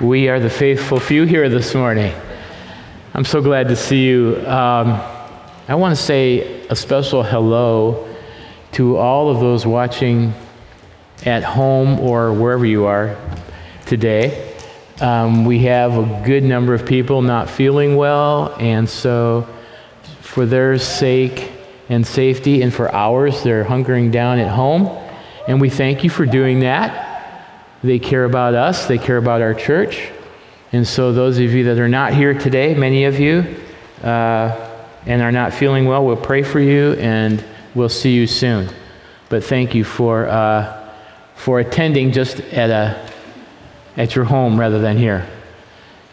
We are the faithful few here this morning. I'm so glad to see you. Um, I want to say a special hello to all of those watching at home or wherever you are today. Um, we have a good number of people not feeling well, and so for their sake and safety and for ours, they're hunkering down at home. And we thank you for doing that. They care about us, they care about our church. And so, those of you that are not here today, many of you, uh, and are not feeling well, we'll pray for you and we'll see you soon. But thank you for, uh, for attending just at, a, at your home rather than here.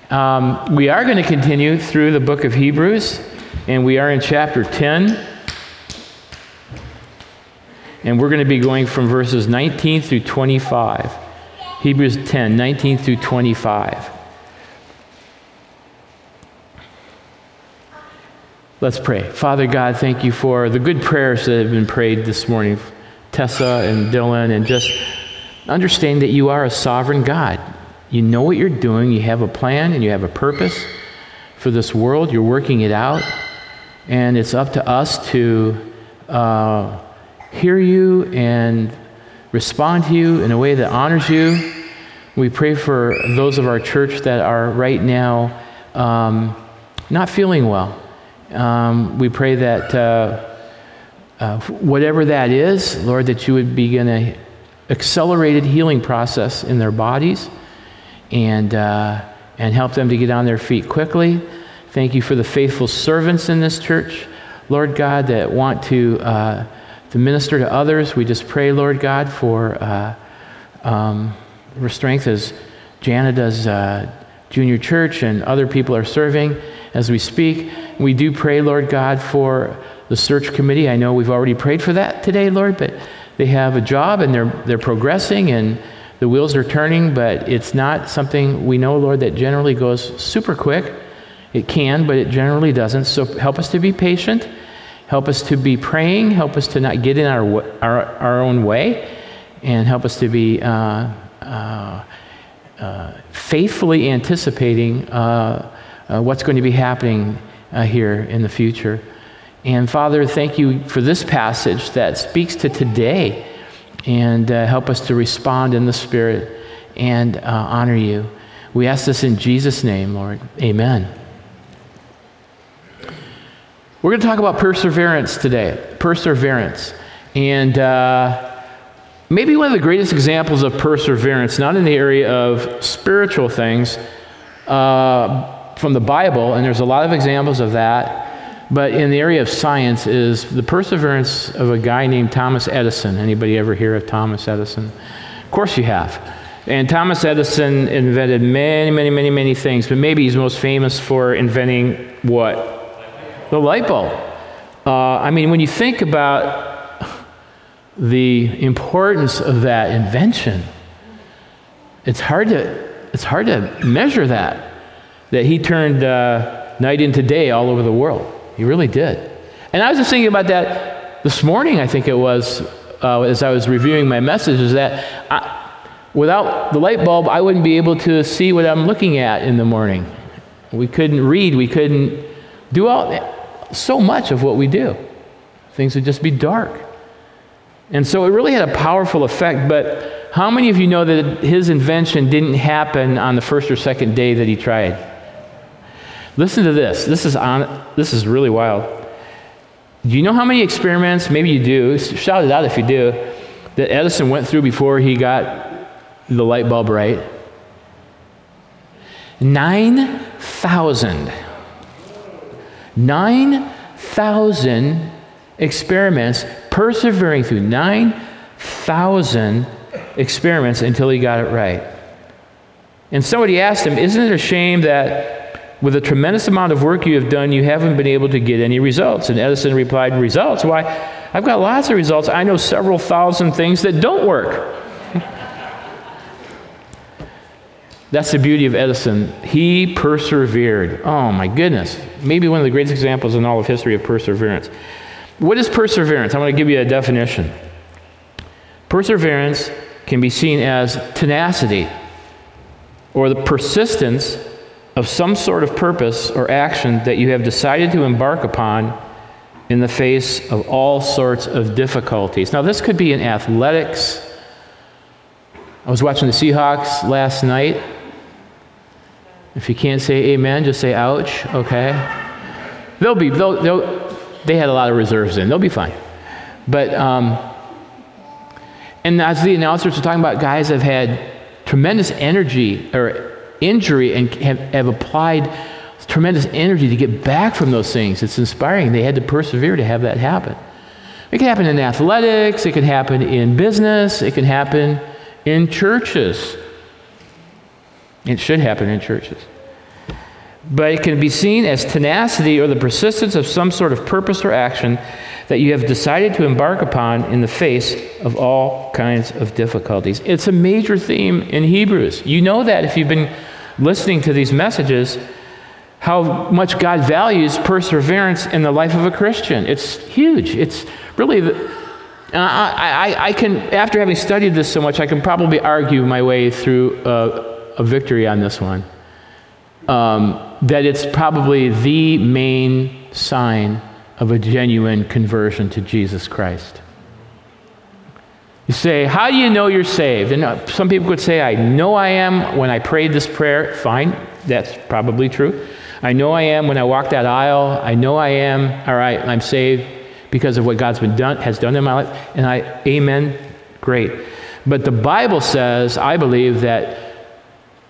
Um, we are going to continue through the book of Hebrews, and we are in chapter 10. And we're going to be going from verses 19 through 25. Hebrews 10, 19 through 25. Let's pray. Father God, thank you for the good prayers that have been prayed this morning. Tessa and Dylan, and just understand that you are a sovereign God. You know what you're doing, you have a plan, and you have a purpose for this world. You're working it out, and it's up to us to uh, hear you and respond to you in a way that honors you. We pray for those of our church that are right now um, not feeling well. Um, we pray that uh, uh, whatever that is, Lord, that you would begin a accelerated healing process in their bodies and, uh, and help them to get on their feet quickly. Thank you for the faithful servants in this church, Lord God, that want to uh, to minister to others. We just pray, Lord God, for, uh, um, strength as Jana does uh, junior church and other people are serving as we speak. We do pray, Lord God, for the search committee. I know we've already prayed for that today, Lord, but they have a job and they're, they're progressing and the wheels are turning, but it's not something we know, Lord, that generally goes super quick. It can, but it generally doesn't. So help us to be patient Help us to be praying. Help us to not get in our, our, our own way. And help us to be uh, faithfully anticipating uh, uh, what's going to be happening uh, here in the future. And Father, thank you for this passage that speaks to today and help us to respond in the Spirit and honor you. We ask this in Jesus' name, Lord. Amen. We're going to talk about perseverance today. Perseverance. And uh, maybe one of the greatest examples of perseverance, not in the area of spiritual things, uh, from the Bible, and there's a lot of examples of that, but in the area of science is the perseverance of a guy named Thomas Edison. Anybody ever hear of Thomas Edison? Of course you have. And Thomas Edison invented many, many, many, many things, but maybe he's most famous for inventing what? the light bulb. Uh, I mean, when you think about the importance of that invention, it's hard to, it's hard to measure that, that he turned uh, night into day all over the world. He really did. And I was just thinking about that this morning, I think it was, uh, as I was reviewing my message, is that I, without the light bulb, I wouldn't be able to see what I'm looking at in the morning. We couldn't read, we couldn't do all so much of what we do. Things would just be dark. And so it really had a powerful effect. But how many of you know that his invention didn't happen on the first or second day that he tried? Listen to this. This is, on, this is really wild. Do you know how many experiments, maybe you do, shout it out if you do, that Edison went through before he got the light bulb right? 9,000. 9,000 experiments, persevering through 9,000 experiments until he got it right. And somebody asked him, Isn't it a shame that with a tremendous amount of work you have done, you haven't been able to get any results? And Edison replied, Results? Why? I've got lots of results. I know several thousand things that don't work. That's the beauty of Edison. He persevered. Oh my goodness. Maybe one of the greatest examples in all of history of perseverance. What is perseverance? I'm going to give you a definition. Perseverance can be seen as tenacity, or the persistence of some sort of purpose or action that you have decided to embark upon in the face of all sorts of difficulties. Now, this could be in athletics. I was watching the Seahawks last night. If you can't say amen, just say ouch, okay? They'll be, they'll, they'll, they had a lot of reserves in. They'll be fine. But, um, and as the announcers were talking about guys have had tremendous energy or injury and have, have applied tremendous energy to get back from those things. It's inspiring. They had to persevere to have that happen. It can happen in athletics, it can happen in business, it can happen in churches. It should happen in churches. But it can be seen as tenacity or the persistence of some sort of purpose or action that you have decided to embark upon in the face of all kinds of difficulties. It's a major theme in Hebrews. You know that if you've been listening to these messages, how much God values perseverance in the life of a Christian. It's huge. It's really, the, I, I, I, can, after having studied this so much, I can probably argue my way through a, a victory on this one. Um, that it's probably the main sign of a genuine conversion to Jesus Christ. You say, How do you know you're saved? And uh, some people could say, I know I am when I prayed this prayer. Fine, that's probably true. I know I am when I walk that aisle. I know I am, all right, I'm saved because of what God's been done, has done in my life. And I, amen, great. But the Bible says, I believe, that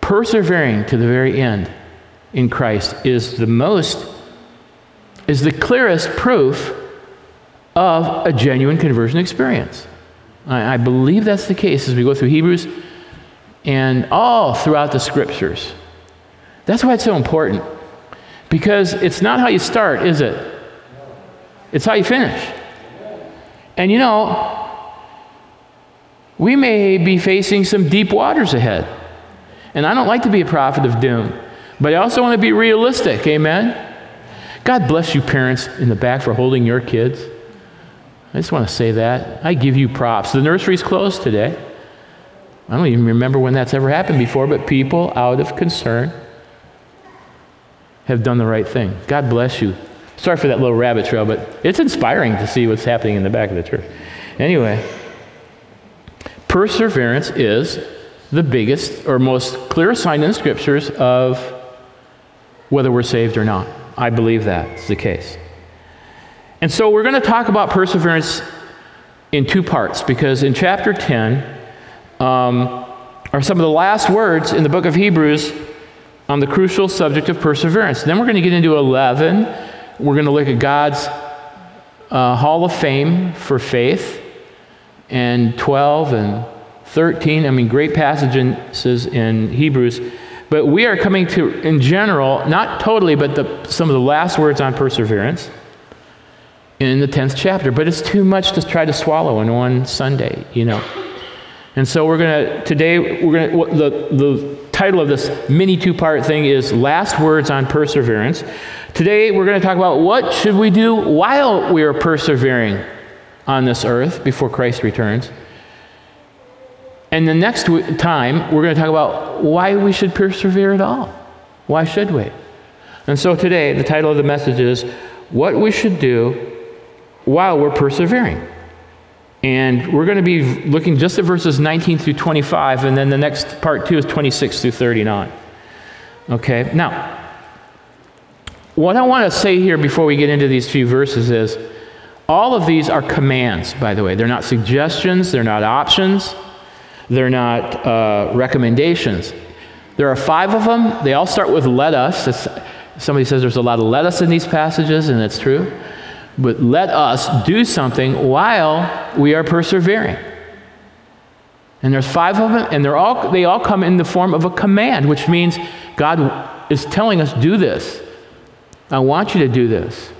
persevering to the very end in Christ is the most is the clearest proof of a genuine conversion experience. I, I believe that's the case as we go through Hebrews and all throughout the scriptures. That's why it's so important. Because it's not how you start, is it? It's how you finish. And you know, we may be facing some deep waters ahead. And I don't like to be a prophet of doom, but I also want to be realistic. Amen? God bless you, parents in the back, for holding your kids. I just want to say that. I give you props. The nursery's closed today. I don't even remember when that's ever happened before, but people, out of concern, have done the right thing. God bless you. Sorry for that little rabbit trail, but it's inspiring to see what's happening in the back of the church. Anyway, perseverance is the biggest or most clear sign in the scriptures of whether we're saved or not. I believe that's the case. And so we're going to talk about perseverance in two parts because in chapter 10 um, are some of the last words in the book of Hebrews on the crucial subject of perseverance. Then we're going to get into 11. We're going to look at God's uh, Hall of Fame for faith, and 12 and 13. I mean, great passages in Hebrews. But we are coming to, in general, not totally, but the, some of the last words on perseverance in the 10th chapter. But it's too much to try to swallow in one Sunday, you know. And so we're going to, today, we're going to, the, the title of this mini two part thing is Last Words on Perseverance. Today, we're going to talk about what should we do while we are persevering on this earth before Christ returns. And the next time, we're going to talk about why we should persevere at all. Why should we? And so today, the title of the message is What We Should Do While We're Persevering. And we're going to be looking just at verses 19 through 25, and then the next part two is 26 through 39. Okay, now, what I want to say here before we get into these few verses is all of these are commands, by the way. They're not suggestions, they're not options. They're not uh, recommendations. There are five of them. They all start with let us. It's, somebody says there's a lot of let us in these passages, and it's true. But let us do something while we are persevering. And there's five of them, and they're all, they all come in the form of a command, which means God is telling us, do this. I want you to do this.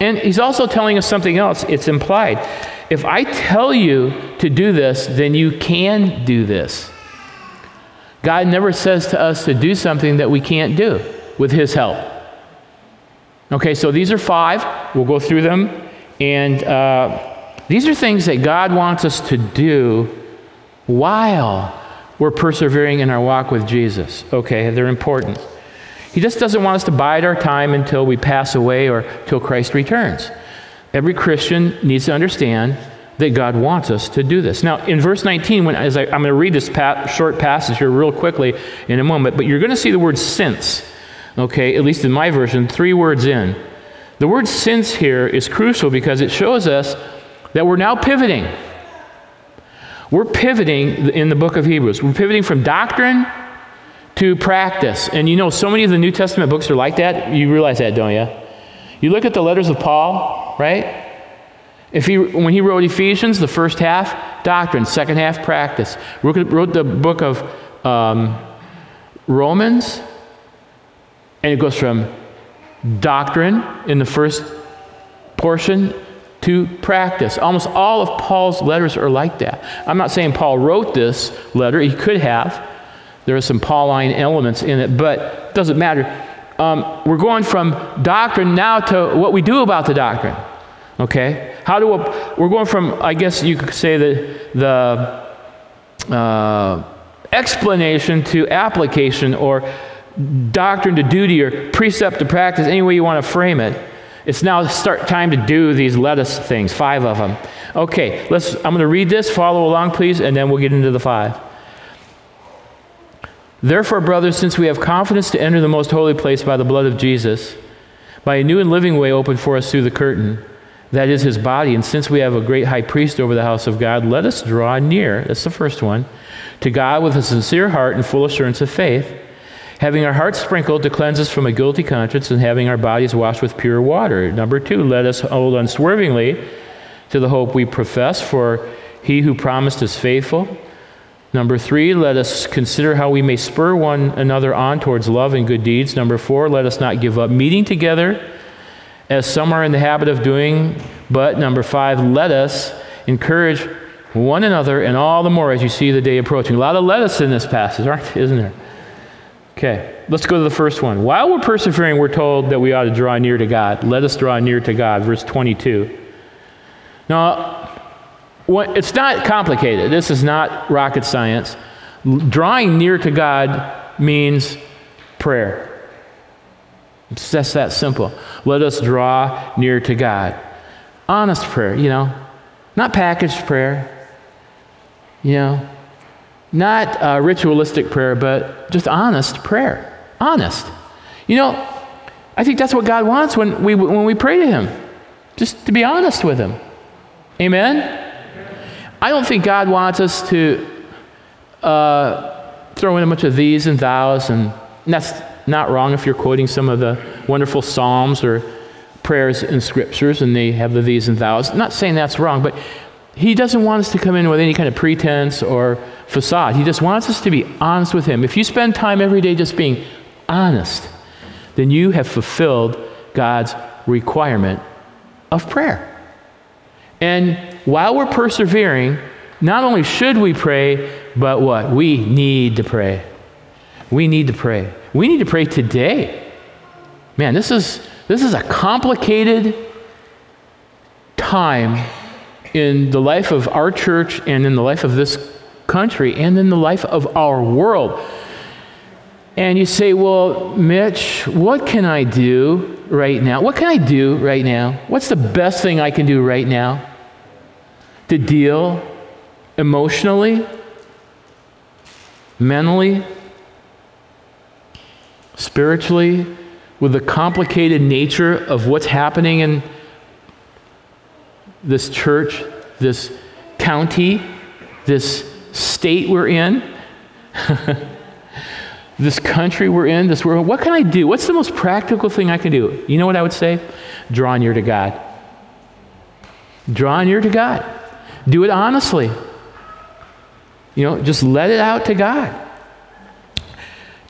And He's also telling us something else. It's implied. If I tell you to do this, then you can do this. God never says to us to do something that we can't do with His help. Okay, so these are five. We'll go through them. And uh, these are things that God wants us to do while we're persevering in our walk with Jesus. Okay, they're important. He just doesn't want us to bide our time until we pass away or till Christ returns. Every Christian needs to understand that God wants us to do this. Now, in verse 19, when as I, am going to read this short passage here real quickly in a moment, but you're going to see the word since. Okay, at least in my version, three words in. The word since here is crucial because it shows us that we're now pivoting. We're pivoting in the book of Hebrews. We're pivoting from doctrine to practice. And you know, so many of the New Testament books are like that. You realize that, don't you? You look at the letters of Paul, right? If he, when he wrote Ephesians, the first half, doctrine, second half, practice. Wrote the book of um, Romans, and it goes from doctrine in the first portion to practice. Almost all of Paul's letters are like that. I'm not saying Paul wrote this letter, he could have. There are some Pauline elements in it, but it doesn't matter. Um, we're going from doctrine now to what we do about the doctrine. Okay? How do we, we're going from, I guess you could say, the, the uh, explanation to application or doctrine to duty or precept to practice, any way you want to frame it. It's now start time to do these lettuce things, five of them. Okay, let's I'm going to read this, follow along please, and then we'll get into the five. Therefore, brothers, since we have confidence to enter the most holy place by the blood of Jesus, by a new and living way opened for us through the curtain, that is his body, and since we have a great high priest over the house of God, let us draw near, that's the first one, to God with a sincere heart and full assurance of faith having our hearts sprinkled to cleanse us from a guilty conscience, and having our bodies washed with pure water. Number two, let us hold unswervingly to the hope we profess, for he who promised is faithful. Number three, let us consider how we may spur one another on towards love and good deeds. Number four, let us not give up meeting together, as some are in the habit of doing. But number five, let us encourage one another, and all the more as you see the day approaching. A lot of let us in this passage, aren't, isn't there? Okay, let's go to the first one. While we're persevering, we're told that we ought to draw near to God. Let us draw near to God, verse 22. Now, it's not complicated. This is not rocket science. Drawing near to God means prayer. It's just that simple. Let us draw near to God. Honest prayer, you know, not packaged prayer, you know, not uh, ritualistic prayer, but just honest prayer. Honest. You know, I think that's what God wants when we, when we pray to Him, just to be honest with Him. Amen? I don't think God wants us to uh, throw in a bunch of these and thous, and, and that's not wrong if you're quoting some of the wonderful Psalms or prayers in scriptures and they have the these and thous. Not saying that's wrong, but He doesn't want us to come in with any kind of pretense or facade. He just wants us to be honest with Him. If you spend time every day just being honest, then you have fulfilled God's requirement of prayer. And while we're persevering, not only should we pray, but what? We need to pray. We need to pray. We need to pray today. Man, this is this is a complicated time in the life of our church and in the life of this country and in the life of our world. And you say, Well, Mitch, what can I do right now? What can I do right now? What's the best thing I can do right now to deal emotionally, mentally, spiritually with the complicated nature of what's happening in this church, this county, this state we're in, this country we're in, this world. What can I do? What's the most practical thing I can do? You know what I would say? Draw near to God. Draw near to God. Do it honestly. You know, just let it out to God.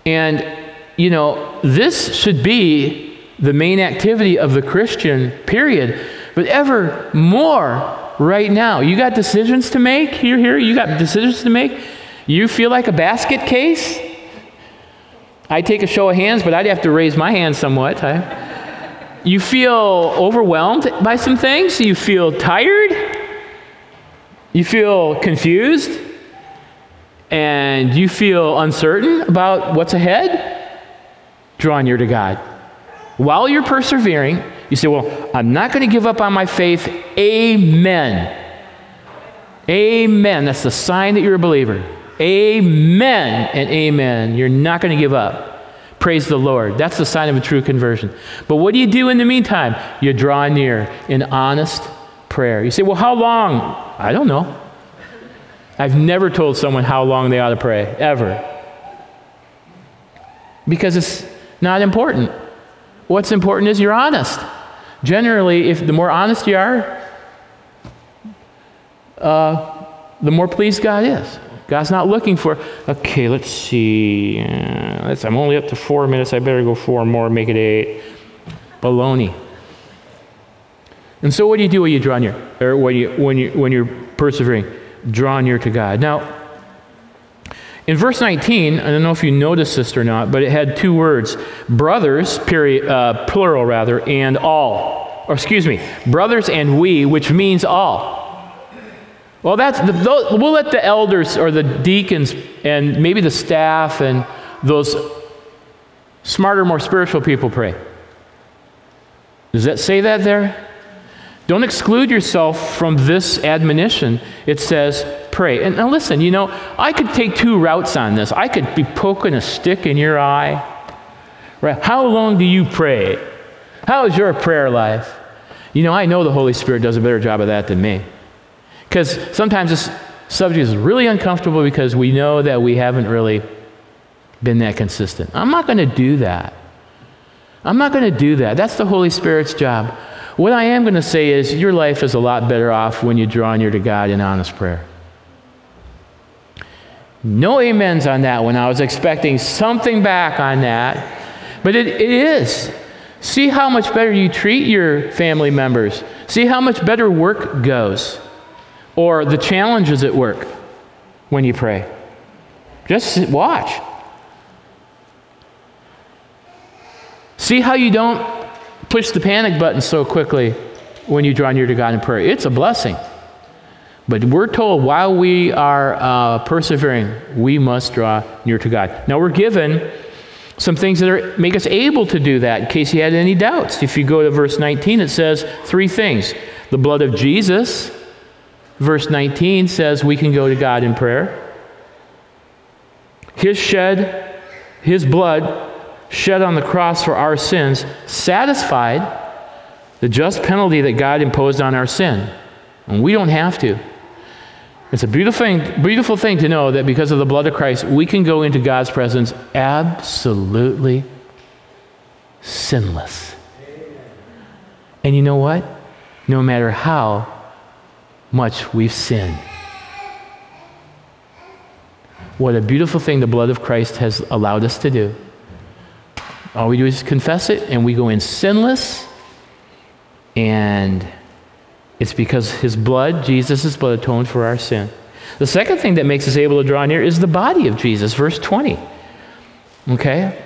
And, you know, this should be the main activity of the Christian, period. But ever more right now. You got decisions to make here, here. You got decisions to make. You feel like a basket case? I take a show of hands, but I'd have to raise my hand somewhat. I, you feel overwhelmed by some things? You feel tired? You feel confused? and you feel uncertain about what's ahead, draw near to God. While you're persevering, you say, Well, I'm not going to give up on my faith. Amen. Amen. That's the sign that you're a believer. Amen and amen. You're not going to give up. Praise the Lord. That's the sign of a true conversion. But what do you do in the meantime? You draw near in honest prayer. You say, Well, how long? I don't know. I've never told someone how long they ought to pray, ever. Because it's not important. What's important is you're honest. Generally, if the more honest you are, uh, the more pleased God is. God's not looking for, okay, let's see. Uh, let's, I'm only up to four minutes. I better go four more, make it eight. Baloney. And so, what do you do when you draw near, or when you when you when you're persevering? Draw near to God. Now, in verse 19, I don't know if you noticed this or not, but it had two words: brothers, period, uh, plural rather, and all. Or excuse me, brothers and we, which means all. Well, that's the, we'll let the elders or the deacons and maybe the staff and those smarter, more spiritual people pray. Does that say that there? Don't exclude yourself from this admonition. It says, pray. And now listen, you know, I could take two routes on this. I could be poking a stick in your eye. Right? How long do you pray? How is your prayer life? You know, I know the Holy Spirit does a better job of that than me. Because sometimes this subject is really uncomfortable because we know that we haven't really been that consistent. I'm not going to do that. I'm not going to do that. That's the Holy Spirit's job. What I am going to say is your life is a lot better off when you draw near to God in honest prayer. No amens on that one. I was expecting something back on that. But it, it is. See how much better you treat your family members. See how much better work goes or the challenges at work when you pray. Just watch. See how you don't push the panic button so quickly when you draw near to God in prayer. It's a blessing. But we're told while we are uh, persevering, we must draw near to God. Now, we're given some things that are, make us able to do that in case you had any doubts. If you go to verse 19, it says three things the blood of Jesus Verse 19 says we can go to God in prayer. His shed, his blood shed on the cross for our sins satisfied the just penalty that God imposed on our sin. And we don't have to. It's a beautiful thing, beautiful thing to know that because of the blood of Christ, we can go into God's presence absolutely sinless. And you know what? No matter how much we've sinned. What a beautiful thing the blood of Christ has allowed us to do. All we do is confess it, and we go in sinless. And it's because his blood, Jesus' blood, atoned for our sin. The second thing that makes us able to draw near is the body of Jesus, verse 20. Okay?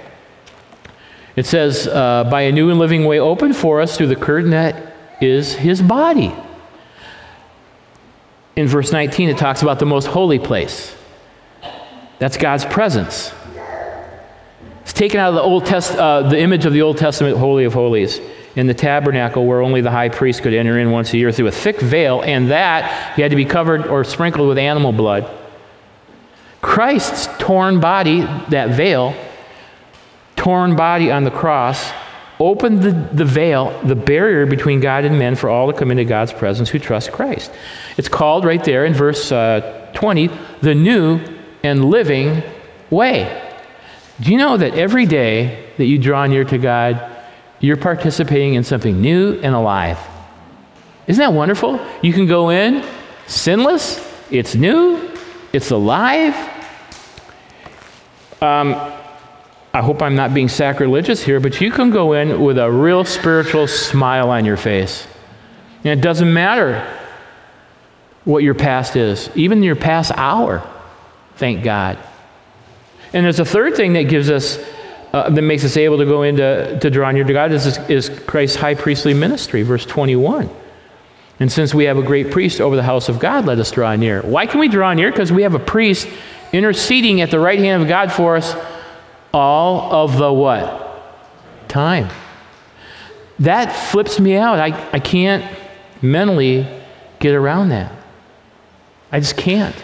It says, uh, by a new and living way open for us through the curtain that is his body in verse 19, it talks about the most holy place. That's God's presence. It's taken out of the Old Test, uh, the image of the Old Testament Holy of Holies in the tabernacle where only the high priest could enter in once a year through a thick veil, and that he had to be covered or sprinkled with animal blood. Christ's torn body, that veil, torn body on the cross, opened the, the veil, the barrier between God and men for all to come into God's presence who trust Christ. It's called right there in verse uh, 20, the new and living way. Do you know that every day that you draw near to God, you're participating in something new and alive? Isn't that wonderful? You can go in sinless, it's new, it's alive. Um, I hope I'm not being sacrilegious here, but you can go in with a real spiritual smile on your face. And it doesn't matter what your past is, even your past hour, thank God. And there's a third thing that gives us, uh, that makes us able to go into to draw near to God is, is Christ's high priestly ministry, verse 21. And since we have a great priest over the house of God, let us draw near. Why can we draw near? Because we have a priest interceding at the right hand of God for us all of the what? Time. That flips me out. I, I can't mentally get around that. I just can't.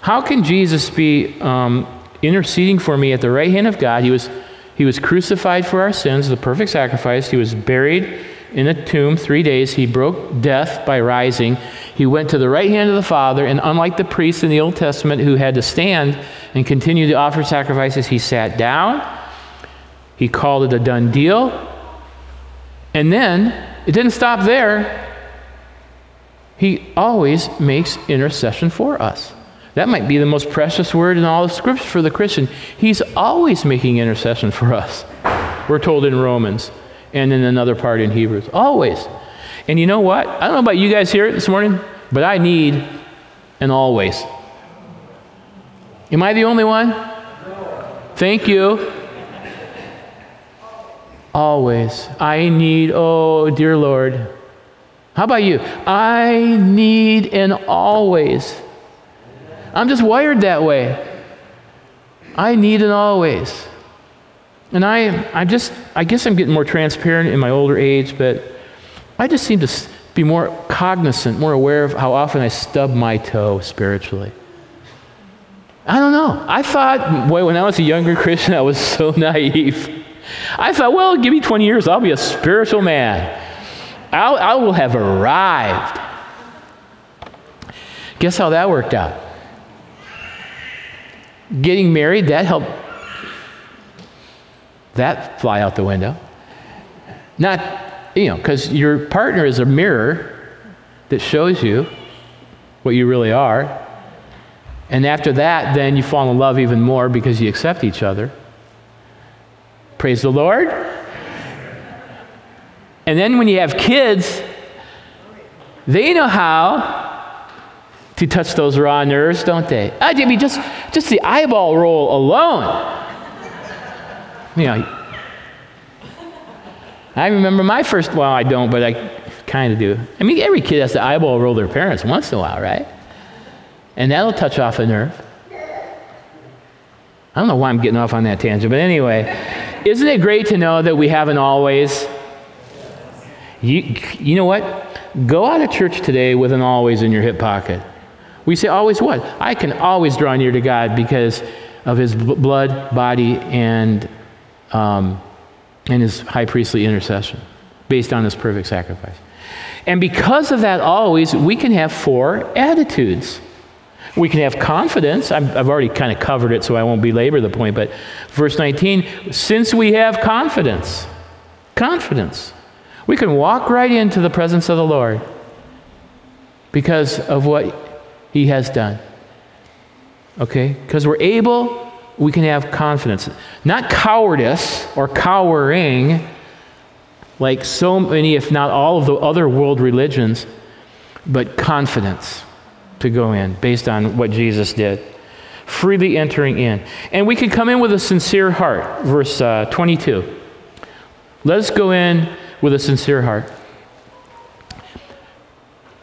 How can Jesus be um, interceding for me at the right hand of God? He was, he was crucified for our sins, the perfect sacrifice. He was buried in a tomb three days. He broke death by rising. He went to the right hand of the Father, and unlike the priests in the Old Testament who had to stand and continue to offer sacrifices, he sat down. He called it a done deal. And then it didn't stop there. He always makes intercession for us. That might be the most precious word in all the Scripture for the Christian. He's always making intercession for us. We're told in Romans and in another part in Hebrews. Always. And you know what? I don't know about you guys here this morning, but I need an always. Am I the only one? Thank you. Always. I need, oh, dear Lord. How about you? I need an always. I'm just wired that way. I need it always. And I, I just, I guess I'm getting more transparent in my older age, but I just seem to be more cognizant, more aware of how often I stub my toe spiritually. I don't know. I thought, boy, when I was a younger Christian, I was so naive. I thought, well, give me 20 years, I'll be a spiritual man. I'll, I will have arrived. Guess how that worked out? Getting married, that helped that fly out the window. Not, you know, because your partner is a mirror that shows you what you really are. And after that, then you fall in love even more because you accept each other. Praise the Lord. And then when you have kids, they know how to touch those raw nerves, don't they? Ah, I mean, just, just the eyeball roll alone. You know, I remember my first, well, I don't, but I kind of do. I mean, every kid has to eyeball roll their parents once in a while, right? And that'll touch off a nerve. I don't know why I'm getting off on that tangent, but anyway, isn't it great to know that we have an always? You, you know what? Go out of church today with an always in your hip pocket. We say, always what? I can always draw near to God because of his blood, body, and, um, and his high priestly intercession based on his perfect sacrifice. And because of that, always, we can have four attitudes. We can have confidence. I've, I've already kind of covered it, so I won't belabor the point. But verse 19, since we have confidence, confidence, we can walk right into the presence of the Lord because of what he has done. Okay? Because we're able, we can have confidence. Not cowardice or cowering, like so many, if not all of the other world religions, but confidence to go in based on what Jesus did. Freely entering in. And we can come in with a sincere heart. Verse uh, 22. Let us go in with a sincere heart.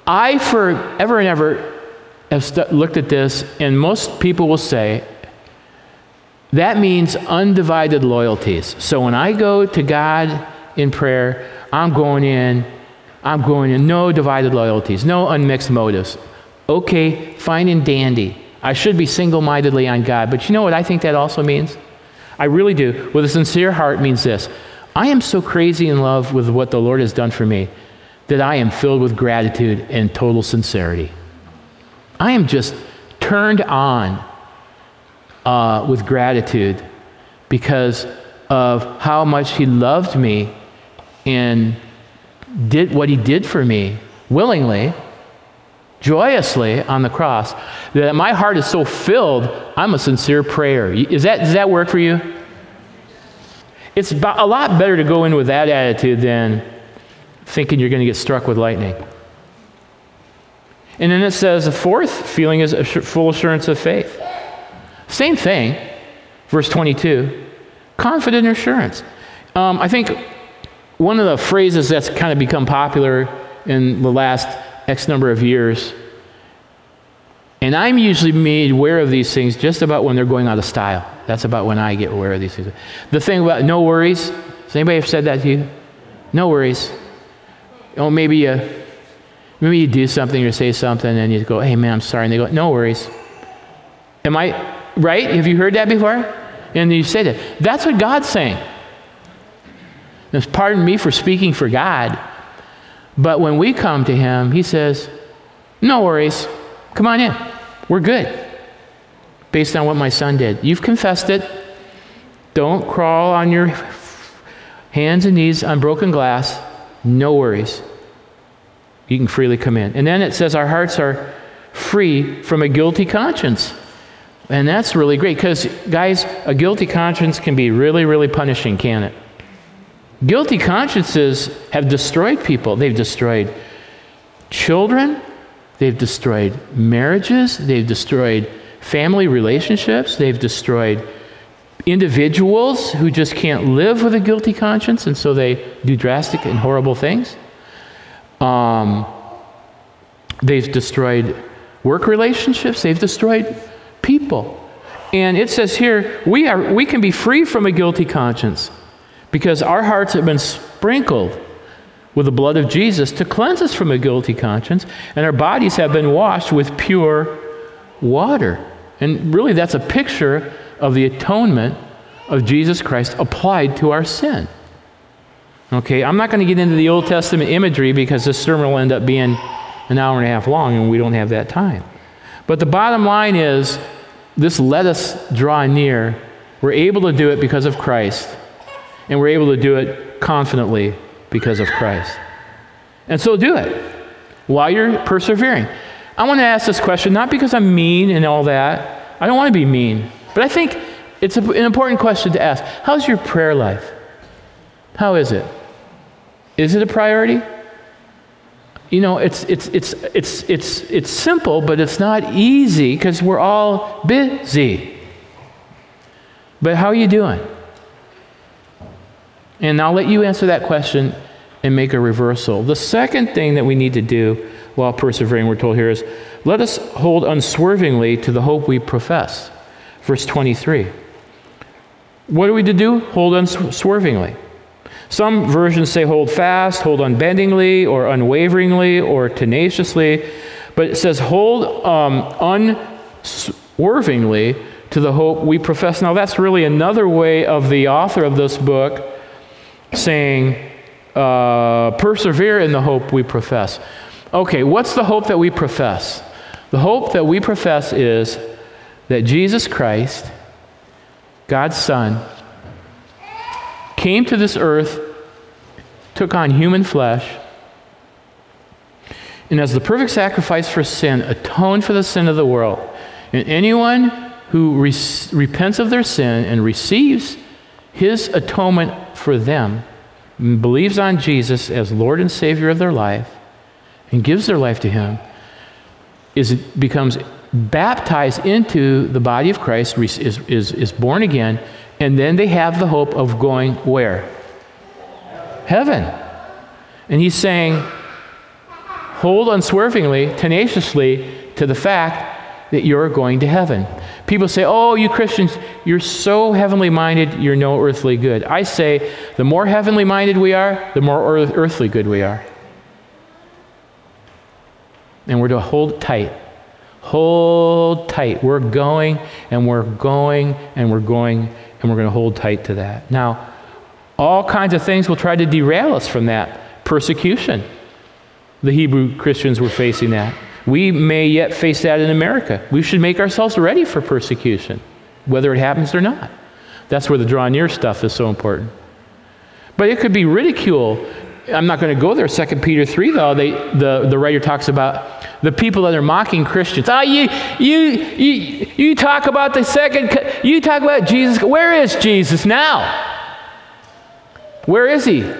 I, forever and ever, have st- looked at this, and most people will say that means undivided loyalties. So when I go to God in prayer, I'm going in, I'm going in, no divided loyalties, no unmixed motives. Okay, fine and dandy. I should be single mindedly on God. But you know what I think that also means? I really do. With a sincere heart means this I am so crazy in love with what the Lord has done for me that I am filled with gratitude and total sincerity. I am just turned on uh, with gratitude because of how much He loved me and did what He did for me willingly, joyously on the cross, that my heart is so filled, I'm a sincere prayer. Is that, does that work for you? It's a lot better to go in with that attitude than thinking you're going to get struck with lightning. And then it says the fourth feeling is full assurance of faith. Same thing, verse 22 confident assurance. Um, I think one of the phrases that's kind of become popular in the last X number of years And I'm usually made aware of these things just about when they're going out of style. That's about when I get aware of these things. The thing about no worries, has anybody ever said that to you? No worries. Oh, maybe you, maybe you do something or say something and you go, hey man, I'm sorry. And they go, no worries. Am I right? Have you heard that before? And you say that. That's what God's saying. And pardon me for speaking for God, but when we come to Him, He says, no worries. Come on in. We're good. Based on what my son did. You've confessed it. Don't crawl on your hands and knees on broken glass. No worries. You can freely come in. And then it says our hearts are free from a guilty conscience. And that's really great because, guys, a guilty conscience can be really, really punishing, can it? Guilty consciences have destroyed people. They've destroyed children, They've destroyed marriages, they've destroyed family relationships, they've destroyed individuals who just can't live with a guilty conscience, and so they do drastic and horrible things. Um, they've destroyed work relationships, they've destroyed people. And it says here, we, are, we can be free from a guilty conscience because our hearts have been sprinkled with the blood of Jesus to cleanse us from a guilty conscience, and our bodies have been washed with pure water. And really, that's a picture of the atonement of Jesus Christ applied to our sin. Okay, I'm not going to get into the Old Testament imagery because this sermon will end up being an hour and a half long, and we don't have that time. But the bottom line is this let us draw near. We're able to do it because of Christ, and we're able to do it confidently because of Christ. And so do it while you're persevering. I want to ask this question not because I'm mean and all that. I don't want to be mean. But I think it's an important question to ask. How's your prayer life? How is it? Is it a priority? You know, it's, it's, it's, it's, it's, it's simple, but it's not easy because we're all busy. But how are you doing? And I'll let you answer that question and make a reversal. The second thing that we need to do while persevering, we're told here, is let us hold unswervingly to the hope we profess. Verse 23. What are we to do? Hold unswervingly. Some versions say hold fast, hold unbendingly, or unwaveringly, or tenaciously. But it says hold um, unswervingly to the hope we profess. Now, that's really another way of the author of this book saying, uh, persevere in the hope we profess. Okay, what's the hope that we profess? The hope that we profess is that Jesus Christ, God's Son, came to this earth, took on human flesh, and as the perfect sacrifice for sin, atoned for the sin of the world. And anyone who re- repents of their sin and receives his atonement for them, believes on Jesus as Lord and Savior of their life, and gives their life to Him, is, becomes baptized into the body of Christ, is, is, is born again, and then they have the hope of going where? Heaven. And he's saying, hold unswervingly, tenaciously to the fact that you're going to heaven. People say, oh, you Christians, you're so heavenly minded, you're no earthly good. I say, the more heavenly minded we are, the more earthly good we are. And we're to hold tight. Hold tight. We're going and we're going and we're going and we're going to hold tight to that. Now, all kinds of things will try to derail us from that persecution. The Hebrew Christians were facing that. We may yet face that in America. We should make ourselves ready for persecution, whether it happens or not. That's where the draw near stuff is so important. But it could be ridicule. I'm not going to go there. 2 Peter 3, though, they, the, the writer talks about the people that are mocking Christians. Ah, oh, you, you, you, you talk about the second, you talk about Jesus. Where is Jesus now? Where is he?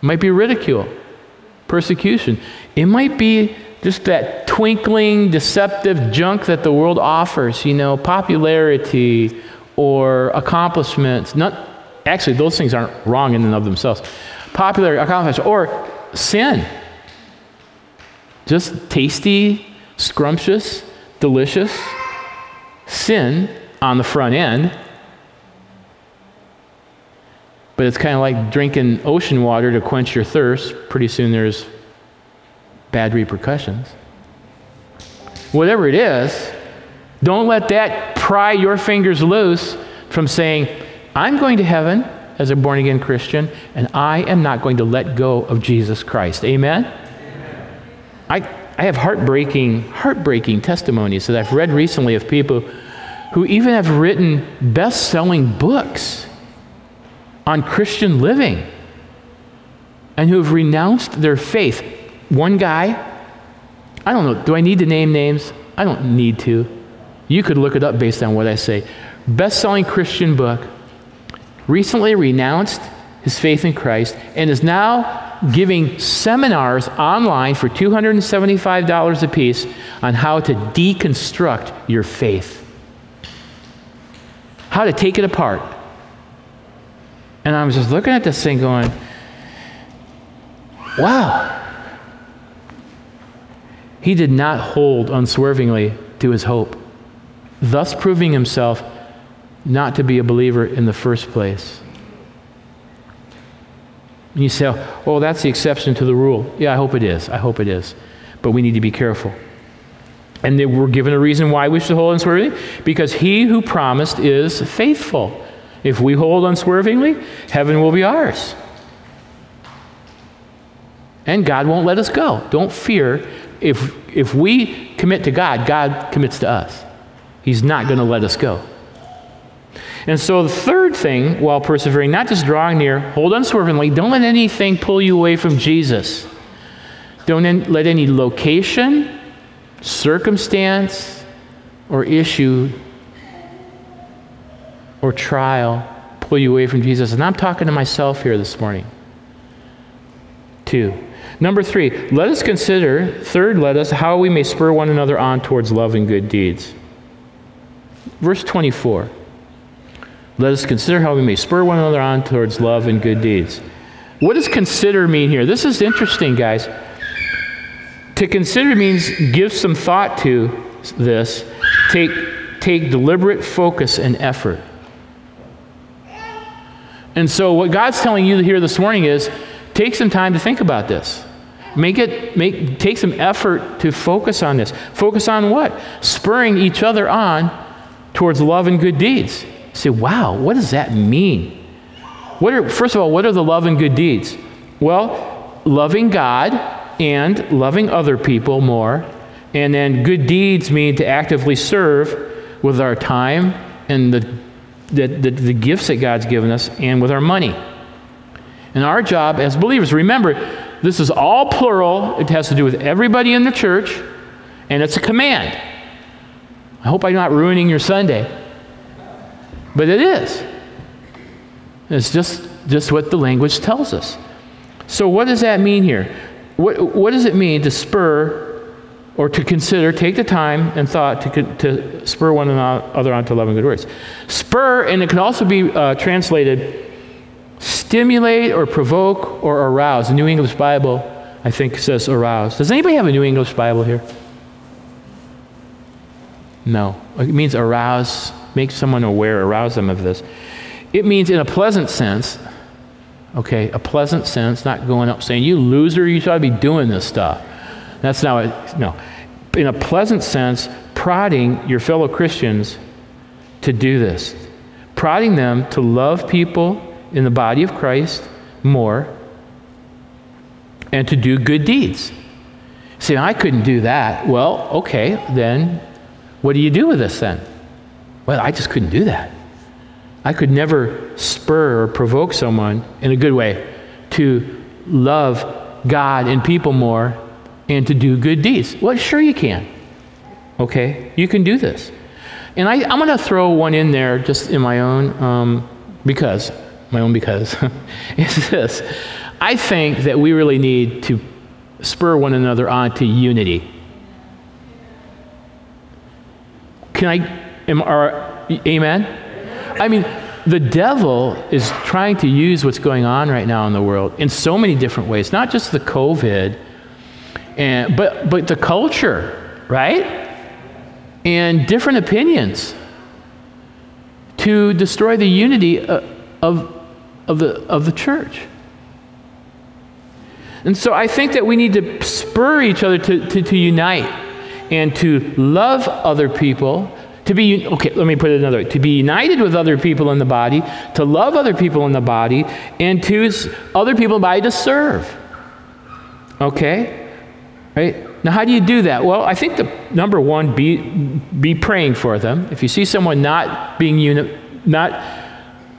Might be ridicule persecution. It might be just that twinkling, deceptive junk that the world offers, you know, popularity or accomplishments. Not, actually, those things aren't wrong in and of themselves. Popular accomplishments or sin. Just tasty, scrumptious, delicious sin on the front end. But it's kind of like drinking ocean water to quench your thirst. Pretty soon there's bad repercussions. Whatever it is, don't let that pry your fingers loose from saying, I'm going to heaven as a born again Christian, and I am not going to let go of Jesus Christ. Amen? I, I have heartbreaking, heartbreaking testimonies that I've read recently of people who even have written best selling books on Christian living and who have renounced their faith. One guy, I don't know, do I need to name names? I don't need to. You could look it up based on what I say. Best selling Christian book, recently renounced his faith in Christ, and is now giving seminars online for $275 a piece on how to deconstruct your faith, how to take it apart. And I was just looking at this thing going, wow. He did not hold unswervingly to his hope, thus proving himself not to be a believer in the first place. And you say, oh, that's the exception to the rule. Yeah, I hope it is. I hope it is. But we need to be careful. And we're given a reason why we should hold unswervingly because he who promised is faithful. If we hold unswervingly, heaven will be ours. And God won't let us go. Don't fear. If, if we commit to God, God commits to us. He's not going to let us go. And so, the third thing, while persevering, not just drawing near, hold unswervingly, don't let anything pull you away from Jesus. Don't let any location, circumstance, or issue or trial pull you away from Jesus. And I'm talking to myself here this morning. Two. Number three, let us consider, third, let us, how we may spur one another on towards love and good deeds. Verse 24. Let us consider how we may spur one another on towards love and good deeds. What does consider mean here? This is interesting, guys. To consider means give some thought to this, take, take deliberate focus and effort. And so, what God's telling you here this morning is take some time to think about this. Make it, make, take some effort to focus on this. Focus on what? Spurring each other on towards love and good deeds say, wow, what does that mean? What are, first of all, what are the love and good deeds? Well, loving God and loving other people more. And then good deeds mean to actively serve with our time and the, the, the, the gifts that God's given us and with our money. And our job as believers, remember, this is all plural. It has to do with everybody in the church, and it's a command. I hope I'm not ruining your Sunday. But it is. It's just, just what the language tells us. So, what does that mean here? What, what does it mean to spur or to consider, take the time and thought to, to spur one another on to love and good works? Spur, and it can also be uh, translated stimulate or provoke or arouse. The New English Bible, I think, says arouse. Does anybody have a New English Bible here? No. It means arouse make someone aware, arouse them of this. It means, in a pleasant sense, okay, a pleasant sense, not going up saying, you loser, you should be doing this stuff. That's not what, no. In a pleasant sense, prodding your fellow Christians to do this, prodding them to love people in the body of Christ more and to do good deeds. See, I couldn't do that. Well, okay, then what do you do with this then? Well, I just couldn't do that. I could never spur or provoke someone in a good way to love God and people more and to do good deeds. Well, sure you can. Okay? You can do this. And I, am going to throw one in there just in my own, um, because, my own because, is this. I think that we really need to spur one another on to unity. Can I Am, are, amen? I mean, the devil is trying to use what's going on right now in the world in so many different ways, not just the COVID, and, but, but the culture, right? And different opinions to destroy the unity of, of, of, the, of the church. And so I think that we need to spur each other to, to, to unite and to love other people to be okay let me put it another way. To be united with other people in the body to love other people in the body and to other people in the body to serve. Okay? Right? Now how do you do that? Well i think the number one be be praying for them. If you see someone not being uni, not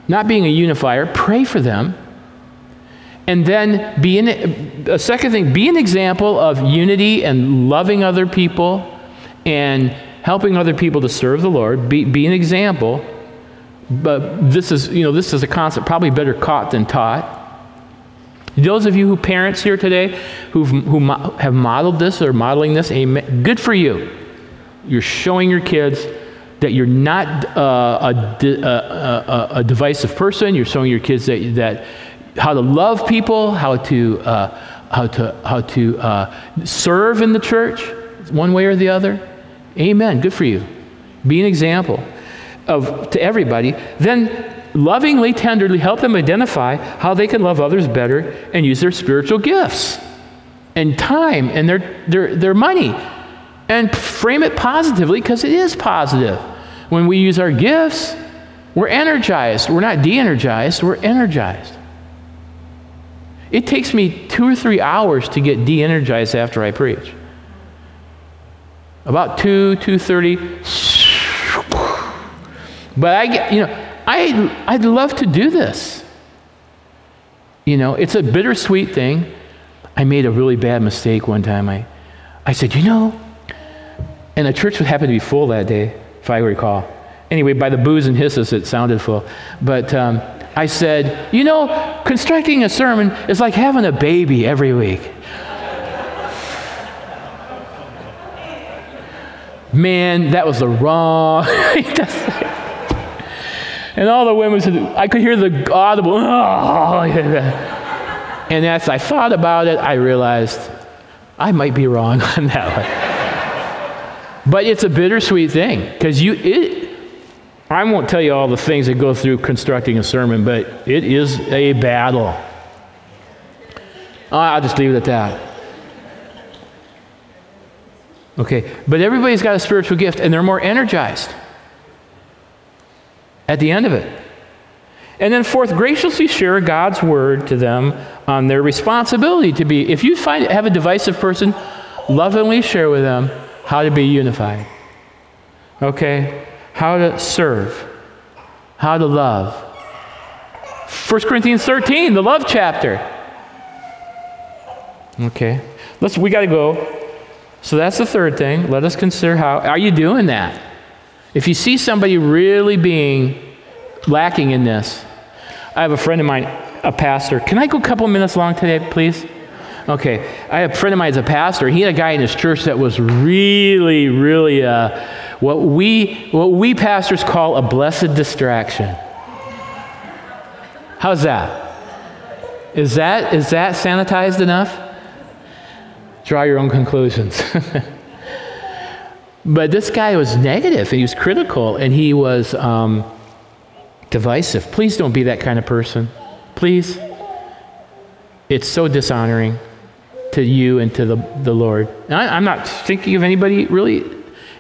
not being a unifier pray for them. And then be in a second thing be an example of unity and loving other people and helping other people to serve the Lord, be, be an example. But this is, you know, this is a concept probably better caught than taught. Those of you who parents here today who've, who mo- have modeled this or modeling this, amen, good for you. You're showing your kids that you're not uh, a, a, a, a, divisive person. You're showing your kids that, that how to love people, how to, uh, how to, how to uh, serve in the church, one way or the other. Amen. Good for you. Be an example of to everybody. Then lovingly, tenderly help them identify how they can love others better and use their spiritual gifts and time and their, their, their money and frame it positively because it is positive. When we use our gifts, we're energized. We're not de energized, we're energized. It takes me two or three hours to get de energized after I preach. About 2, 2.30. But I you know, I, I'd love to do this. You know, it's a bittersweet thing. I made a really bad mistake one time. I, I said, you know, and the church happened to be full that day, if I recall. Anyway, by the boos and hisses, it sounded full. But um, I said, you know, constructing a sermon is like having a baby every week. Man, that was the wrong. and all the women said, I could hear the audible, oh. and as I thought about it, I realized I might be wrong on that one. but it's a bittersweet thing because you, it, I won't tell you all the things that go through constructing a sermon, but it is a battle. I'll just leave it at that. Okay, but everybody's got a spiritual gift and they're more energized at the end of it. And then, fourth, graciously share God's word to them on their responsibility to be. If you find have a divisive person, lovingly share with them how to be unified. Okay? How to serve, how to love. 1 Corinthians 13, the love chapter. Okay. Let's we got to go. So that's the third thing. Let us consider how are you doing that? If you see somebody really being lacking in this, I have a friend of mine, a pastor. Can I go a couple minutes long today, please? Okay. I have a friend of mine as a pastor. He had a guy in his church that was really, really uh, what we what we pastors call a blessed distraction. How's that? Is that is that sanitized enough? Draw your own conclusions. but this guy was negative, and he was critical, and he was um, divisive. Please don't be that kind of person. Please. It's so dishonoring to you and to the, the Lord. I, I'm not thinking of anybody really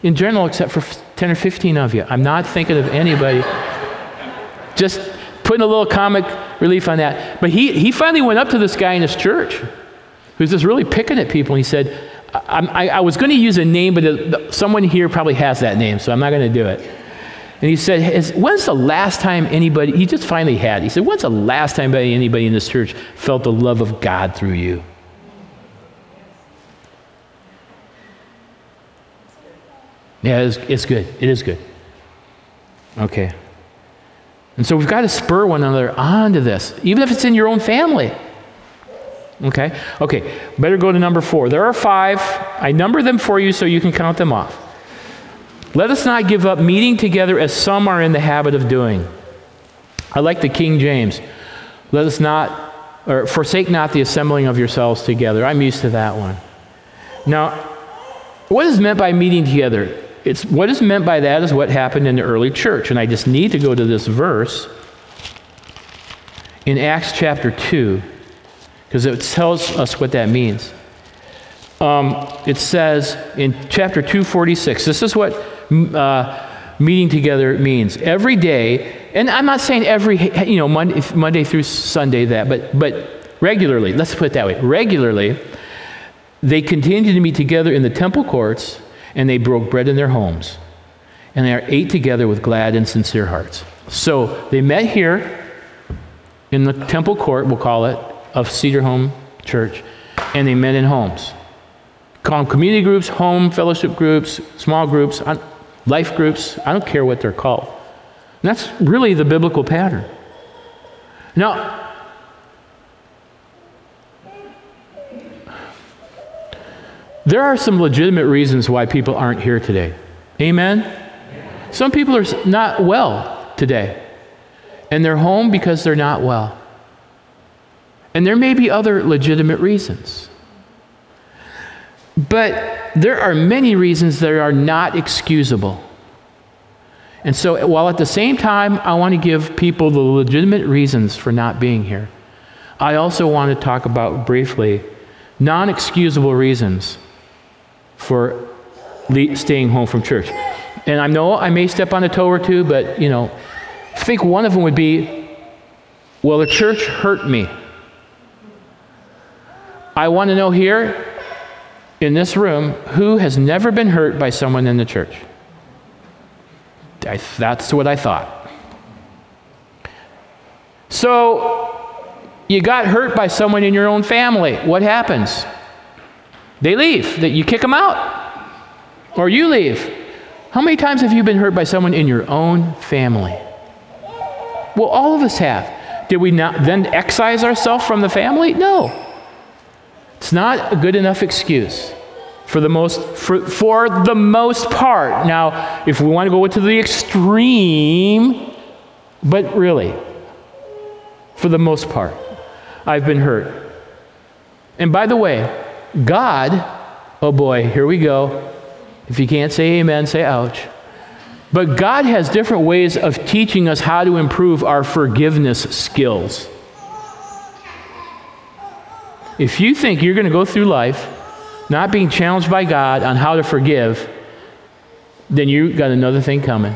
in general except for 10 or 15 of you. I'm not thinking of anybody. Just putting a little comic relief on that. But he, he finally went up to this guy in his church who's just really picking at people. And he said, I, I, I was going to use a name, but someone here probably has that name, so I'm not going to do it. And he said, When's the last time anybody, he just finally had, he said, When's the last time anybody in this church felt the love of God through you? Yeah, it's, it's good. It is good. Okay. And so we've got to spur one another onto this, even if it's in your own family. Okay? Okay, better go to number four. There are five. I number them for you so you can count them off. Let us not give up meeting together as some are in the habit of doing. I like the King James. Let us not, or forsake not the assembling of yourselves together. I'm used to that one. Now, what is meant by meeting together? It's, what is meant by that is what happened in the early church. And I just need to go to this verse in Acts chapter 2, because it tells us what that means. Um, it says in chapter 246, this is what uh, meeting together means. Every day, and I'm not saying every, you know, Monday, Monday through Sunday that, but, but regularly, let's put it that way, regularly, they continued to meet together in the temple courts, and they broke bread in their homes. And they ate together with glad and sincere hearts. So they met here in the temple court, we'll call it, of Cedar Home Church, and they met in homes. Call them community groups, home fellowship groups, small groups, life groups. I don't care what they're called. And that's really the biblical pattern. Now, There are some legitimate reasons why people aren't here today. Amen? Some people are not well today, and they're home because they're not well. And there may be other legitimate reasons. But there are many reasons that are not excusable. And so, while at the same time I want to give people the legitimate reasons for not being here, I also want to talk about briefly non excusable reasons for le- staying home from church. And I know I may step on a toe or two, but, you know, I think one of them would be, well, the church hurt me. I want to know here in this room who has never been hurt by someone in the church. I, that's what I thought. So, you got hurt by someone in your own family. What happens? They leave. That you kick them out, or you leave. How many times have you been hurt by someone in your own family? Well, all of us have. Did we not then excise ourselves from the family? No. It's not a good enough excuse for the most for, for the most part. Now, if we want to go to the extreme, but really, for the most part, I've been hurt. And by the way, God, oh boy, here we go. If you can't say amen, say ouch. But God has different ways of teaching us how to improve our forgiveness skills. If you think you're going to go through life not being challenged by God on how to forgive, then you got another thing coming.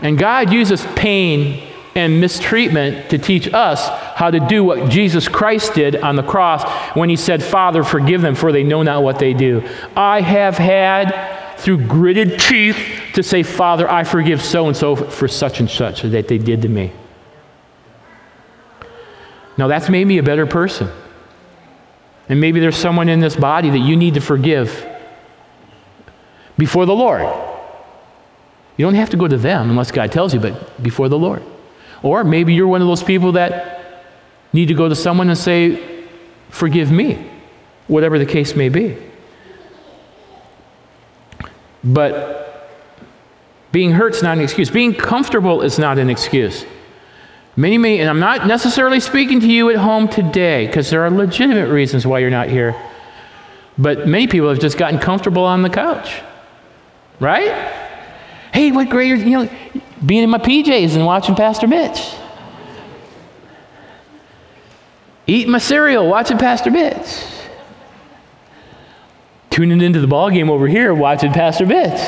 And God uses pain and mistreatment to teach us how to do what Jesus Christ did on the cross when he said, Father, forgive them, for they know not what they do. I have had through gritted teeth to say, Father, I forgive so and so for such and such that they did to me. Now, that's made me a better person. And maybe there's someone in this body that you need to forgive before the Lord. You don't have to go to them unless God tells you, but before the Lord. Or maybe you're one of those people that need to go to someone and say, Forgive me, whatever the case may be. But being hurt is not an excuse. Being comfortable is not an excuse. Many, many, and I'm not necessarily speaking to you at home today because there are legitimate reasons why you're not here. But many people have just gotten comfortable on the couch, right? Hey, what great, you know, being in my PJs and watching Pastor Mitch. Eating my cereal, watching Pastor Mitch. Tuning into the ball game over here, watching Pastor Mitch.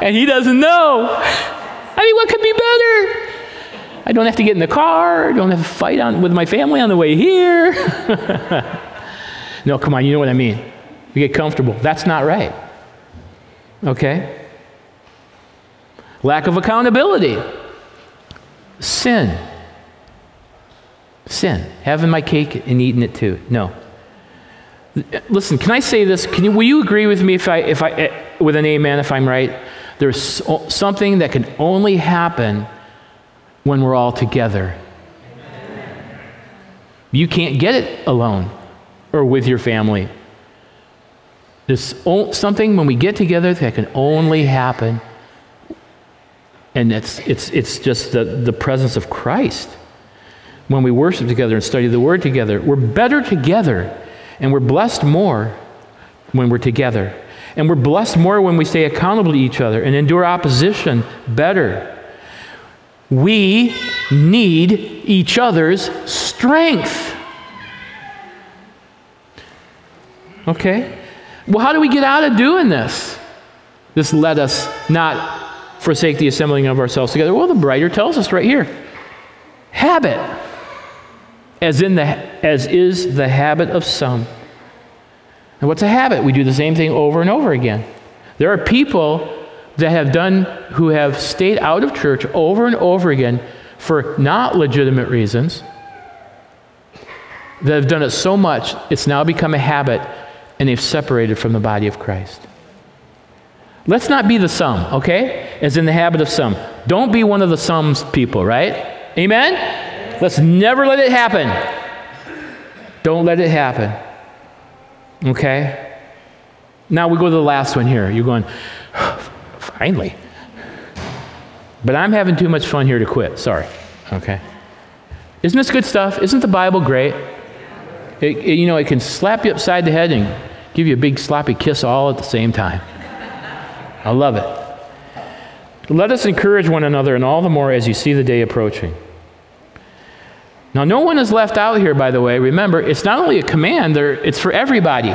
And he doesn't know. I mean, what could be better? I don't have to get in the car. I don't have to fight on, with my family on the way here. no, come on, you know what I mean. We get comfortable. That's not right. Okay? Lack of accountability. Sin. Sin. Having my cake and eating it too. No. Listen, can I say this? Can you, will you agree with me if I, if I, eh, with an amen if I'm right? There's something that can only happen when we're all together. You can't get it alone or with your family. There's something when we get together that can only happen, and it's, it's, it's just the, the presence of Christ. When we worship together and study the Word together, we're better together And we're blessed more when we're together. And we're blessed more when we stay accountable to each other and endure opposition better. We need each other's strength. Okay? Well, how do we get out of doing this? This let us not forsake the assembling of ourselves together. Well, the writer tells us right here habit, as, in the, as is the habit of some. And what's a habit? We do the same thing over and over again. There are people that have done, who have stayed out of church over and over again for not legitimate reasons, that have done it so much, it's now become a habit and they've separated from the body of Christ. Let's not be the sum, okay? As in the habit of some. Don't be one of the sums people, right? Amen? Let's never let it happen. Don't let it happen. Okay? Now we go to the last one here. You're going, finally. But I'm having too much fun here to quit. Sorry. Okay? Isn't this good stuff? Isn't the Bible great? It, it, you know, it can slap you upside the head and give you a big sloppy kiss all at the same time. I love it. Let us encourage one another, and all the more as you see the day approaching. Now, no one is left out here, by the way. Remember, it's not only a command, there it's for everybody.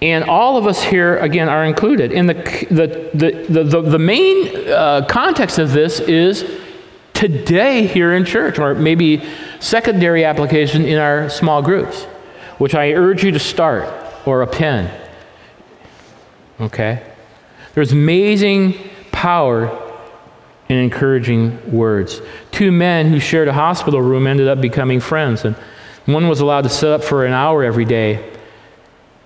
And all of us here, again, are included. And the, the, the, the, the main uh, context of this is today here in church, or maybe secondary application in our small groups, which I urge you to start, or a pen. Okay? There's amazing power in encouraging words. Two men who shared a hospital room ended up becoming friends, and one was allowed to sit up for an hour every day.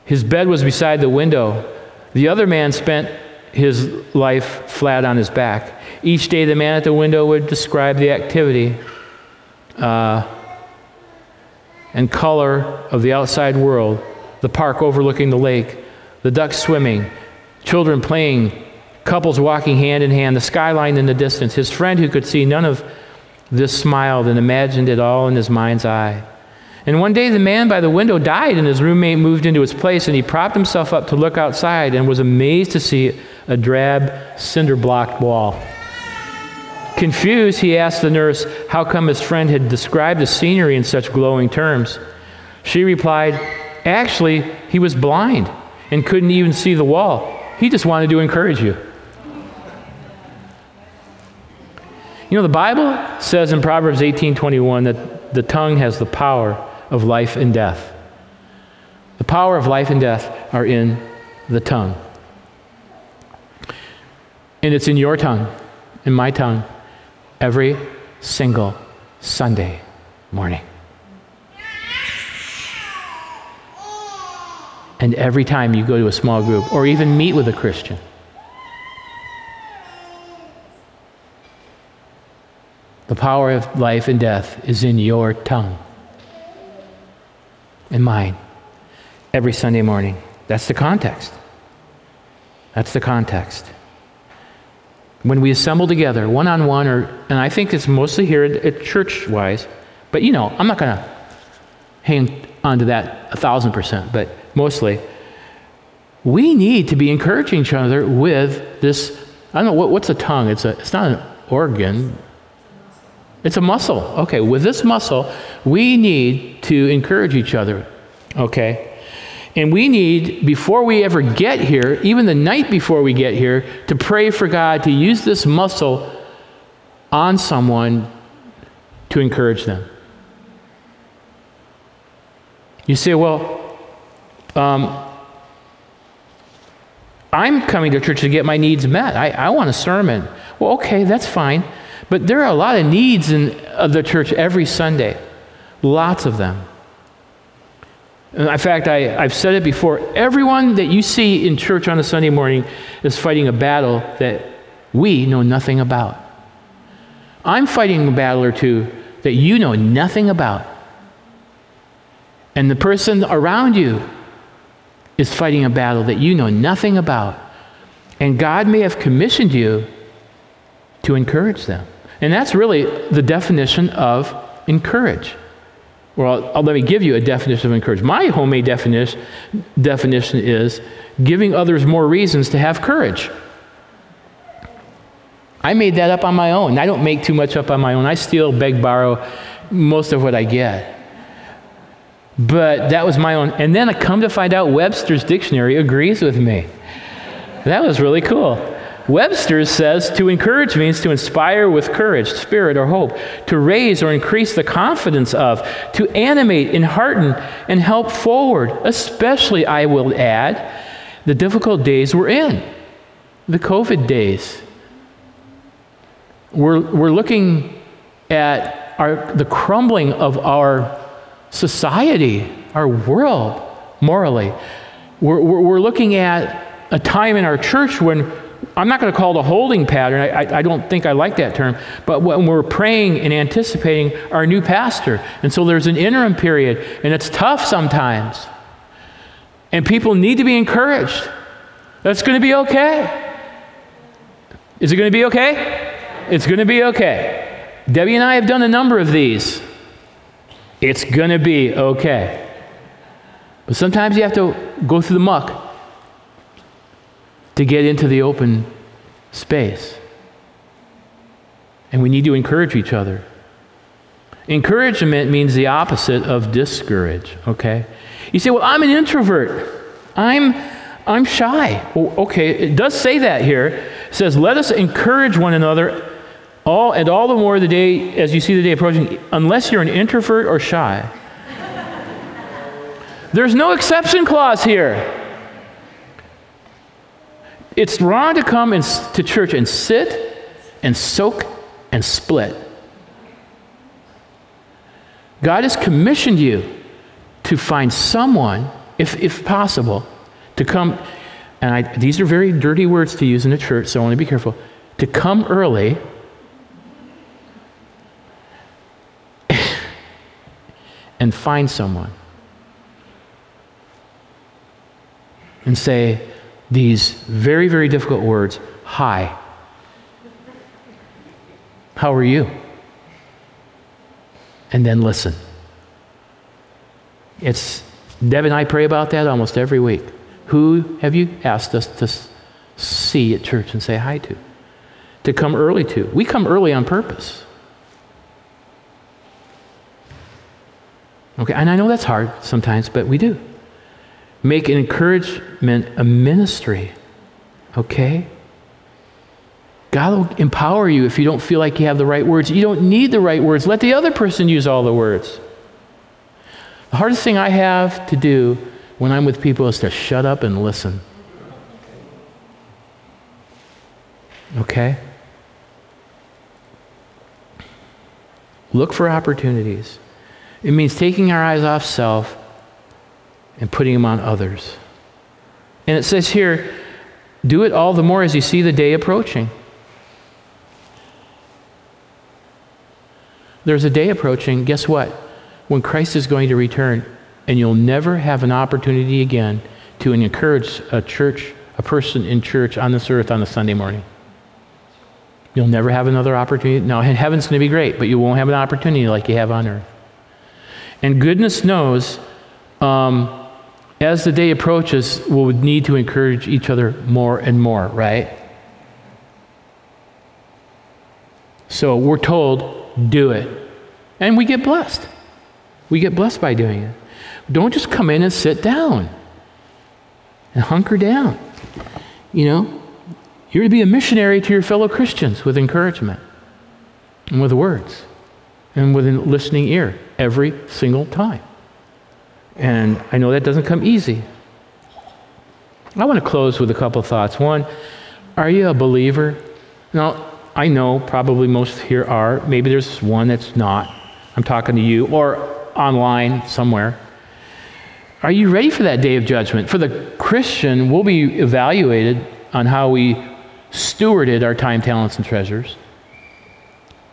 His bed was beside the window. The other man spent his life flat on his back. Each day, the man at the window would describe the activity uh, and color of the outside world the park overlooking the lake, the ducks swimming, children playing, couples walking hand in hand, the skyline in the distance. His friend, who could see none of this, smiled and imagined it all in his mind's eye. And one day the man by the window died, and his roommate moved into his place, and he propped himself up to look outside and was amazed to see a drab, cinder blocked wall. Confused, he asked the nurse how come his friend had described the scenery in such glowing terms. She replied, Actually, he was blind and couldn't even see the wall. He just wanted to encourage you. You know, the Bible says in Proverbs 18:21 that the tongue has the power of life and death. The power of life and death are in the tongue. And it's in your tongue, in my tongue, every single Sunday morning. And every time you go to a small group or even meet with a Christian. The power of life and death is in your tongue and mine every Sunday morning. That's the context. That's the context. When we assemble together, one on one, or and I think it's mostly here at, at church wise, but you know, I'm not going to hang on to that a thousand percent, but mostly, we need to be encouraging each other with this. I don't know what, what's a tongue. It's a. It's not an organ. It's a muscle. Okay, with this muscle, we need to encourage each other. Okay? And we need, before we ever get here, even the night before we get here, to pray for God to use this muscle on someone to encourage them. You say, well, um, I'm coming to church to get my needs met. I, I want a sermon. Well, okay, that's fine. But there are a lot of needs in of the church every Sunday, lots of them. In fact, I, I've said it before everyone that you see in church on a Sunday morning is fighting a battle that we know nothing about. I'm fighting a battle or two that you know nothing about. And the person around you is fighting a battle that you know nothing about. And God may have commissioned you to encourage them. And that's really the definition of encourage. Well, I'll, let me give you a definition of encourage. My homemade definition, definition is giving others more reasons to have courage. I made that up on my own. I don't make too much up on my own. I steal, beg, borrow most of what I get. But that was my own. And then I come to find out Webster's dictionary agrees with me. That was really cool. Webster says to encourage means to inspire with courage, spirit, or hope, to raise or increase the confidence of, to animate, enhearten, and help forward, especially, I will add, the difficult days we're in, the COVID days. We're, we're looking at our, the crumbling of our society, our world, morally. We're, we're, we're looking at a time in our church when I'm not going to call it a holding pattern. I, I, I, don't think I like that term. But when we're praying and anticipating our new pastor, and so there's an interim period, and it's tough sometimes. And people need to be encouraged. That's going to be okay. Is it going to be okay? It's going to be okay. Debbie and I have done a number of these. It's going to be okay. But sometimes you have to go through the muck to get into the open space. And we need to encourage each other. Encouragement means the opposite of discourage, okay? You say, well, I'm an introvert. I'm, I'm shy. Well, okay, it does say that here. It says, let us encourage one another all and all the more the day as you see the day approaching, unless you're an introvert or shy. There's no exception clause here. It's wrong to come to church and sit and soak and split. God has commissioned you to find someone, if, if possible, to come, and I, these are very dirty words to use in a church, so I want to be careful, to come early and find someone and say, these very, very difficult words Hi. How are you? And then listen. It's Deb and I pray about that almost every week. Who have you asked us to see at church and say hi to? To come early to? We come early on purpose. Okay, and I know that's hard sometimes, but we do. Make an encouragement a ministry. Okay? God will empower you if you don't feel like you have the right words. You don't need the right words. Let the other person use all the words. The hardest thing I have to do when I'm with people is to shut up and listen. Okay? Look for opportunities. It means taking our eyes off self and putting them on others. And it says here, do it all the more as you see the day approaching. There's a day approaching, guess what? When Christ is going to return, and you'll never have an opportunity again to encourage a church, a person in church on this earth on a Sunday morning. You'll never have another opportunity. Now, heaven's going to be great, but you won't have an opportunity like you have on earth. And goodness knows, um, as the day approaches, we'll need to encourage each other more and more, right? So we're told, do it. And we get blessed. We get blessed by doing it. Don't just come in and sit down and hunker down. You know, you're to be a missionary to your fellow Christians with encouragement and with words and with a listening ear every single time. And I know that doesn't come easy. I want to close with a couple thoughts. One, are you a believer? Now, I know probably most here are. Maybe there's one that's not. I'm talking to you, or online somewhere. Are you ready for that day of judgment? For the Christian, we'll be evaluated on how we stewarded our time, talents, and treasures.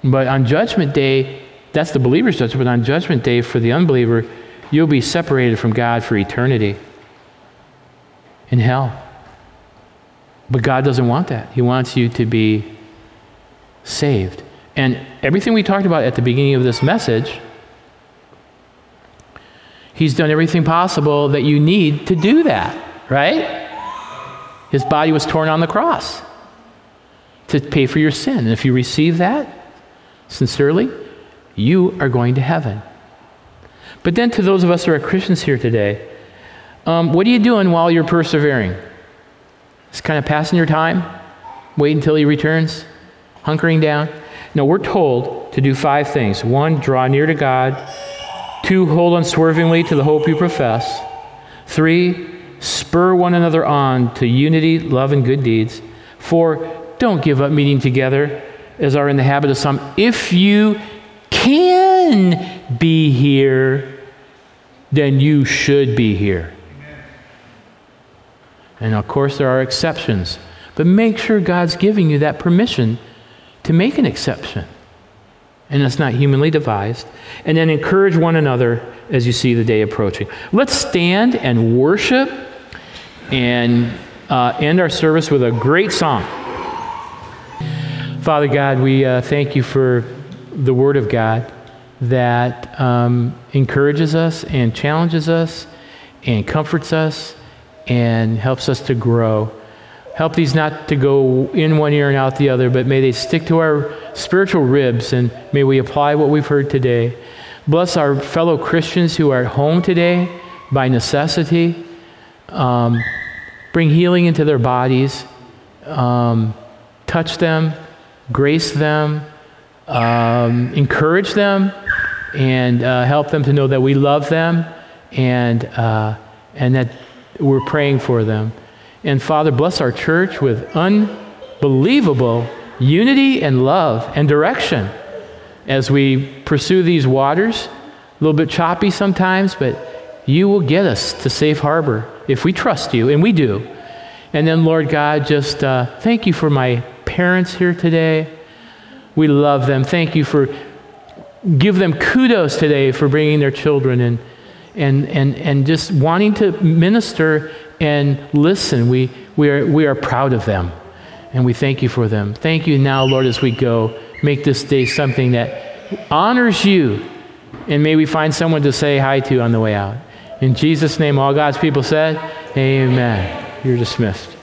But on Judgment Day, that's the believer's judgment. But on Judgment Day, for the unbeliever, you'll be separated from God for eternity in hell. But God doesn't want that. He wants you to be saved. And everything we talked about at the beginning of this message He's done everything possible that you need to do that, right? His body was torn on the cross to pay for your sin. And if you receive that sincerely, you are going to heaven. But then, to those of us who are Christians here today, um, what are you doing while you're persevering? Just kind of passing your time, wait until he returns, hunkering down. No, we're told to do five things. One, draw near to God. Two, hold unswervingly to the hope you profess. Three, spur one another on to unity, love, and good deeds. Four, don't give up meeting together, as are in the habit of some. If you can be here, then you should be here. And of course, there are exceptions. But make sure God's giving you that permission to make an exception. And it's not humanly devised. And then encourage one another as you see the day approaching. Let's stand and worship and uh, end our service with a great song. Father God, we uh, thank you for the Word of God that um, encourages us and challenges us and comforts us and helps us to grow. Help these not to go in one ear and out the other, but may they stick to our spiritual ribs and may we apply what we've heard today. Bless our fellow Christians who are at home today by necessity. Um, bring healing into their bodies. Um, touch them, grace them, um, encourage them, and uh, help them to know that we love them and, uh, and that we're praying for them. And Father, bless our church with unbelievable unity and love and direction as we pursue these waters. A little bit choppy sometimes, but you will get us to safe harbor if we trust you, and we do. And then, Lord God, just uh, thank you for my parents here today. We love them. Thank you for give them kudos today for bringing their children and and, and, and just wanting to minister and listen. We, we, are, we are proud of them, and we thank you for them. Thank you now, Lord, as we go. Make this day something that honors you, and may we find someone to say hi to on the way out. In Jesus' name, all God's people said, Amen. You're dismissed.